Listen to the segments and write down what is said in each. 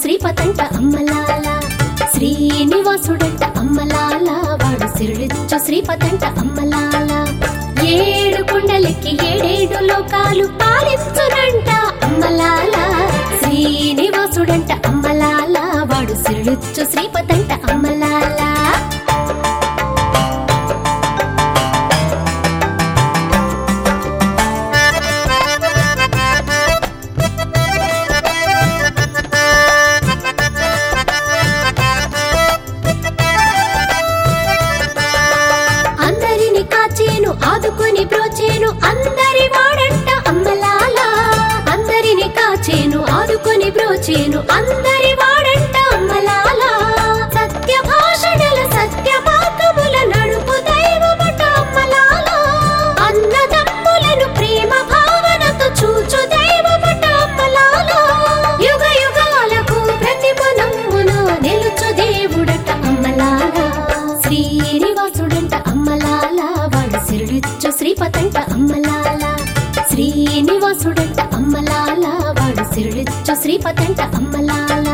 శ్రీపతంట అమ్మలాల శ్రీనివాసుడంట అమ్మలాల వాడు సిరుడిచ్చు శ్రీపతంట అమ్మలాల. ఏడు కొండలెక్కి ఏడేడు లోకాలు పాలిస్తుడంట అమ్మలాల శ్రీనివాసుడంట అమ్మలాల వాడు సిరుడిచ్చు శ్రీపతంట కాచేను ఆదుకొని బ్రోచేను అందరి వాడంట అమ్మలాల. అందరిని కాచేను ఆదుకొని బ్రోచేను అందరి వాడంట అమ్మలాల. సత్య భాషణల సత్య మార్గముల నడుపు దైవమట అమ్మలాల. అన్నదమ్ములను ప్రేమ భావనతో చూచు దైవమట అమ్మలాల. యుగ యుగాలకు ప్రతి ప్రతిఫలమున నిలుచు దేవుడట అమ్మలాల. శ్రీనివాసుడంట అమ్మలాల. శ్రీనివాసుడంట అమ్మలాల వాడు సిరుడిచ్చు శ్రీపతంట అమ్మలాల.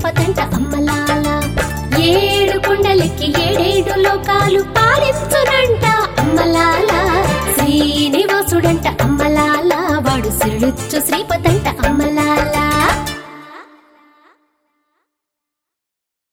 సిరుడిచ్చు అంబలాల అమ్మలాల. ఏడు కొండలెక్కి ఏడేడు లోకాలు పాలిస్తునంట అమ్మలాల. శ్రీనివాసుడంట అమ్మలాల వాడు సిరుడిచ్చు శ్రీపతంట అమ్మలాల.